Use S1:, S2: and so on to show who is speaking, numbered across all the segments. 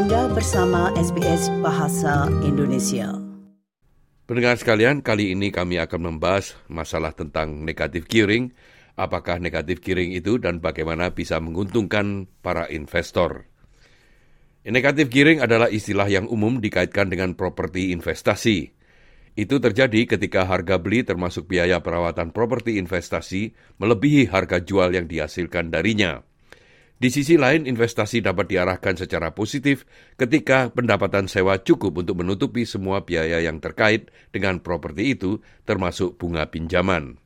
S1: Anda bersama SBS Bahasa Indonesia.
S2: Pendengar sekalian, kali ini kami akan membahas masalah tentang negatif gearing. Apakah negatif gearing itu dan bagaimana bisa menguntungkan para investor? Negatif gearing adalah istilah yang umum dikaitkan dengan properti investasi. Itu terjadi ketika harga beli termasuk biaya perawatan properti investasi melebihi harga jual yang dihasilkan darinya. Di sisi lain, investasi dapat diarahkan secara positif ketika pendapatan sewa cukup untuk menutupi semua biaya yang terkait dengan properti itu, termasuk bunga pinjaman.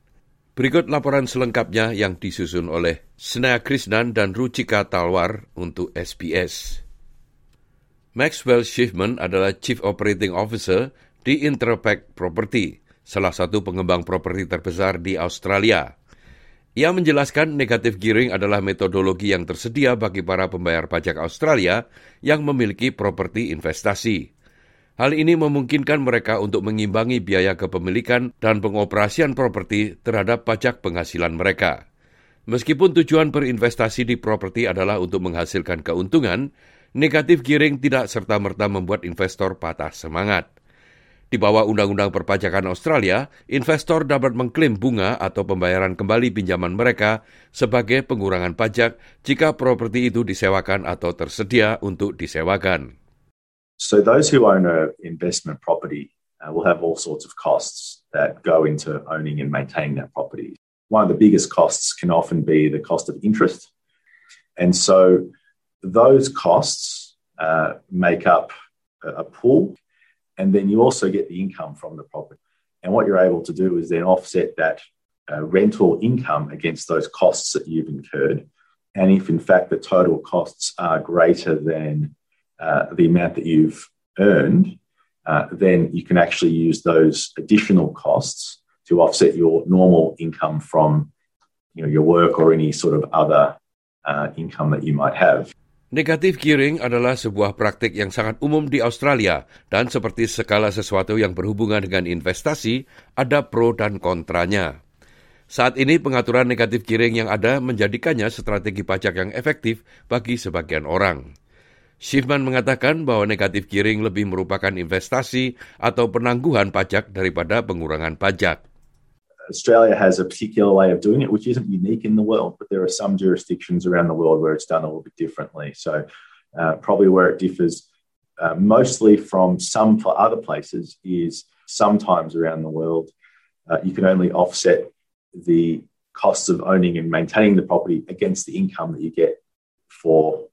S2: Berikut laporan selengkapnya yang disusun oleh Snea Krishnan dan Ruchika Talwar untuk SBS. Maxwell Schiffman adalah Chief Operating Officer di Interpack Property, salah satu pengembang properti terbesar di Australia. Ia menjelaskan negatif gearing adalah metodologi yang tersedia bagi para pembayar pajak Australia yang memiliki properti investasi. Hal ini memungkinkan mereka untuk mengimbangi biaya kepemilikan dan pengoperasian properti terhadap pajak penghasilan mereka. Meskipun tujuan berinvestasi di properti adalah untuk menghasilkan keuntungan, negatif gearing tidak serta-merta membuat investor patah semangat. Di bawah Undang-Undang Perpajakan Australia, investor dapat mengklaim bunga atau pembayaran kembali pinjaman mereka sebagai pengurangan pajak jika properti itu disewakan atau tersedia untuk disewakan.
S3: So those who own an investment property uh, will have all sorts of costs that go into owning and maintaining that property. One of the biggest costs can often be the cost of interest. And so those costs uh, make up a pool and then you also get the income from the property. And what you're able to do is then offset that uh, rental income against those costs that you've incurred. And if in fact the total costs are greater than uh, the amount that you've earned, uh, then you can actually use those additional costs to offset your normal income from you know, your work or any sort of other uh, income that you might have.
S2: Negatif gearing adalah sebuah praktik yang sangat umum di Australia dan seperti segala sesuatu yang berhubungan dengan investasi, ada pro dan kontranya. Saat ini pengaturan negatif gearing yang ada menjadikannya strategi pajak yang efektif bagi sebagian orang. Schiffman mengatakan bahwa negatif gearing lebih merupakan investasi atau penangguhan pajak daripada pengurangan pajak.
S3: Australia has a particular way of doing it, which isn't unique in the world, but there are some jurisdictions around the world where it's done a little bit differently. So, uh, probably where it differs uh, mostly from some for other places is sometimes around the world, uh, you can only offset the costs of owning and maintaining the property against the income that you get for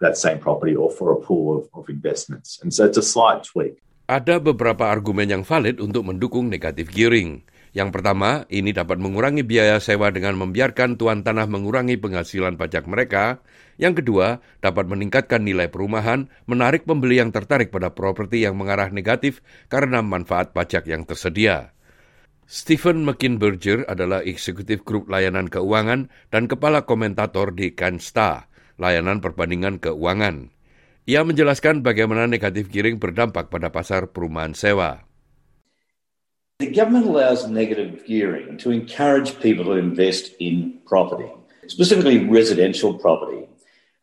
S3: that same property or for a pool of, of investments. And so it's a slight tweak.
S2: Ada beberapa argumen yang valid untuk mendukung negatif gearing. Yang pertama, ini dapat mengurangi biaya sewa dengan membiarkan tuan tanah mengurangi penghasilan pajak mereka. Yang kedua, dapat meningkatkan nilai perumahan, menarik pembeli yang tertarik pada properti yang mengarah negatif karena manfaat pajak yang tersedia. Stephen McKinberger adalah eksekutif grup layanan keuangan dan kepala komentator di Kansta, layanan perbandingan keuangan. Ia menjelaskan bagaimana negatif giring berdampak pada pasar perumahan sewa.
S4: The government allows negative gearing to encourage people to invest in property, specifically residential property,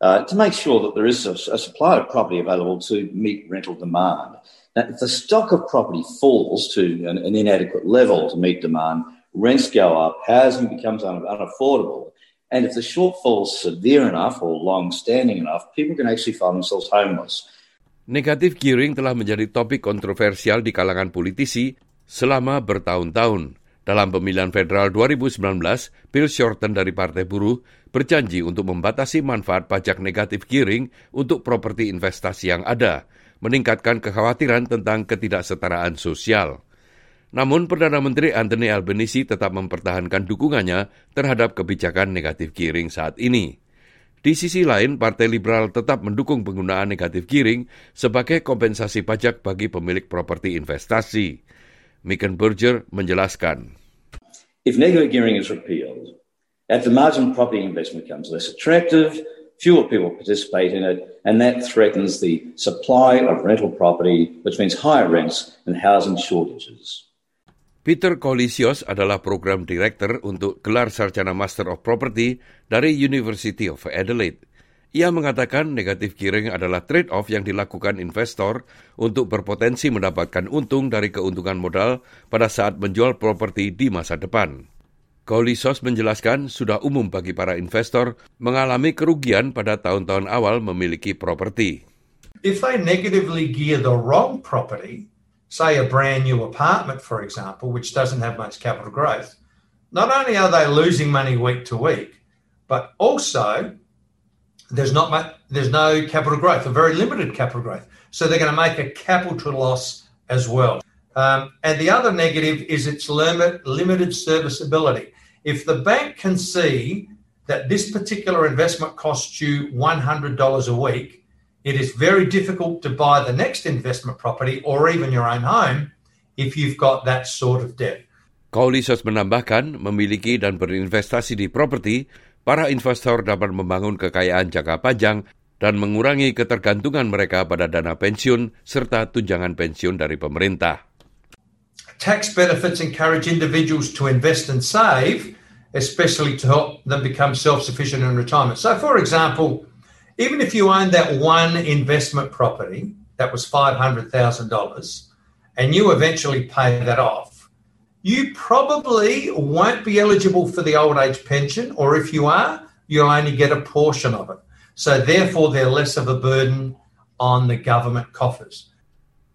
S4: uh, to make sure that there is a, a, supply of property available to meet rental demand. Now, if the stock of property falls to an, an inadequate level to meet demand, rents go up, housing becomes un, unaffordable. And if the shortfall is severe enough or long standing enough, people can actually find themselves homeless.
S2: Negatif gearing telah menjadi topik kontroversial di kalangan politisi selama bertahun-tahun. Dalam pemilihan federal 2019, Bill Shorten dari Partai Buruh berjanji untuk membatasi manfaat pajak negatif giring untuk properti investasi yang ada, meningkatkan kekhawatiran tentang ketidaksetaraan sosial. Namun Perdana Menteri Anthony Albanese tetap mempertahankan dukungannya terhadap kebijakan negatif giring saat ini. Di sisi lain, Partai Liberal tetap mendukung penggunaan negatif giring sebagai kompensasi pajak bagi pemilik properti investasi. Megan Berger menjelaskan.
S4: If negative gearing is repealed, at the margin property investment becomes less attractive, fewer people participate in it, and that threatens the supply of rental property, which means higher rents and housing shortages.
S2: Peter Kolisios adalah program director untuk gelar sarjana Master of Property dari University of Adelaide. Ia mengatakan negatif gearing adalah trade-off yang dilakukan investor untuk berpotensi mendapatkan untung dari keuntungan modal pada saat menjual properti di masa depan. Kolisos menjelaskan sudah umum bagi para investor mengalami kerugian pada tahun-tahun awal memiliki properti.
S5: If they negatively gear the wrong property, say a brand new apartment, for example, which doesn't have much capital growth, not only are they losing money week to week, but also there's not much, there's no capital growth, a very limited capital growth. So they're going to make a capital loss as well. Um, and the other negative is its limit, limited serviceability. If the bank can see that this particular investment costs you $100 a week, it is very difficult to buy the next investment property or even your own home if you've got that sort of debt.
S2: Kaulisos menambahkan, memiliki dan berinvestasi di properti para investor dapat membangun kekayaan jangka panjang dan mengurangi ketergantungan mereka pada dana pensiun serta tunjangan pensiun dari pemerintah.
S5: Tax benefits encourage individuals to invest and save, especially to help them become self-sufficient in retirement. So, for example, even if you owned that one investment property that was $500,000 and you eventually pay that off, you probably won't be eligible for the old age pension, or if you are, you'll only get a portion of it. So, therefore, they're less of a burden on the government coffers.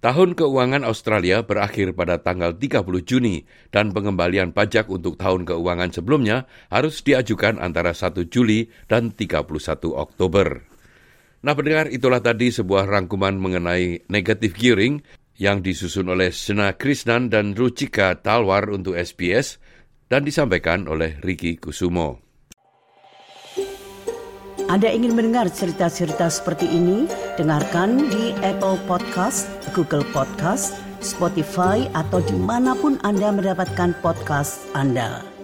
S2: Tahun keuangan Australia berakhir pada tanggal 30 Juni dan pengembalian pajak untuk tahun keuangan sebelumnya harus diajukan antara 1 Juli dan 31 Oktober. Nah pendengar itulah tadi sebuah rangkuman mengenai negative gearing yang disusun oleh Sena Krishnan dan Ruchika Talwar untuk SBS dan disampaikan oleh Ricky Kusumo.
S1: Anda ingin mendengar cerita-cerita seperti ini? Dengarkan di Apple Podcast, Google Podcast, Spotify, atau di mana pun Anda mendapatkan podcast Anda.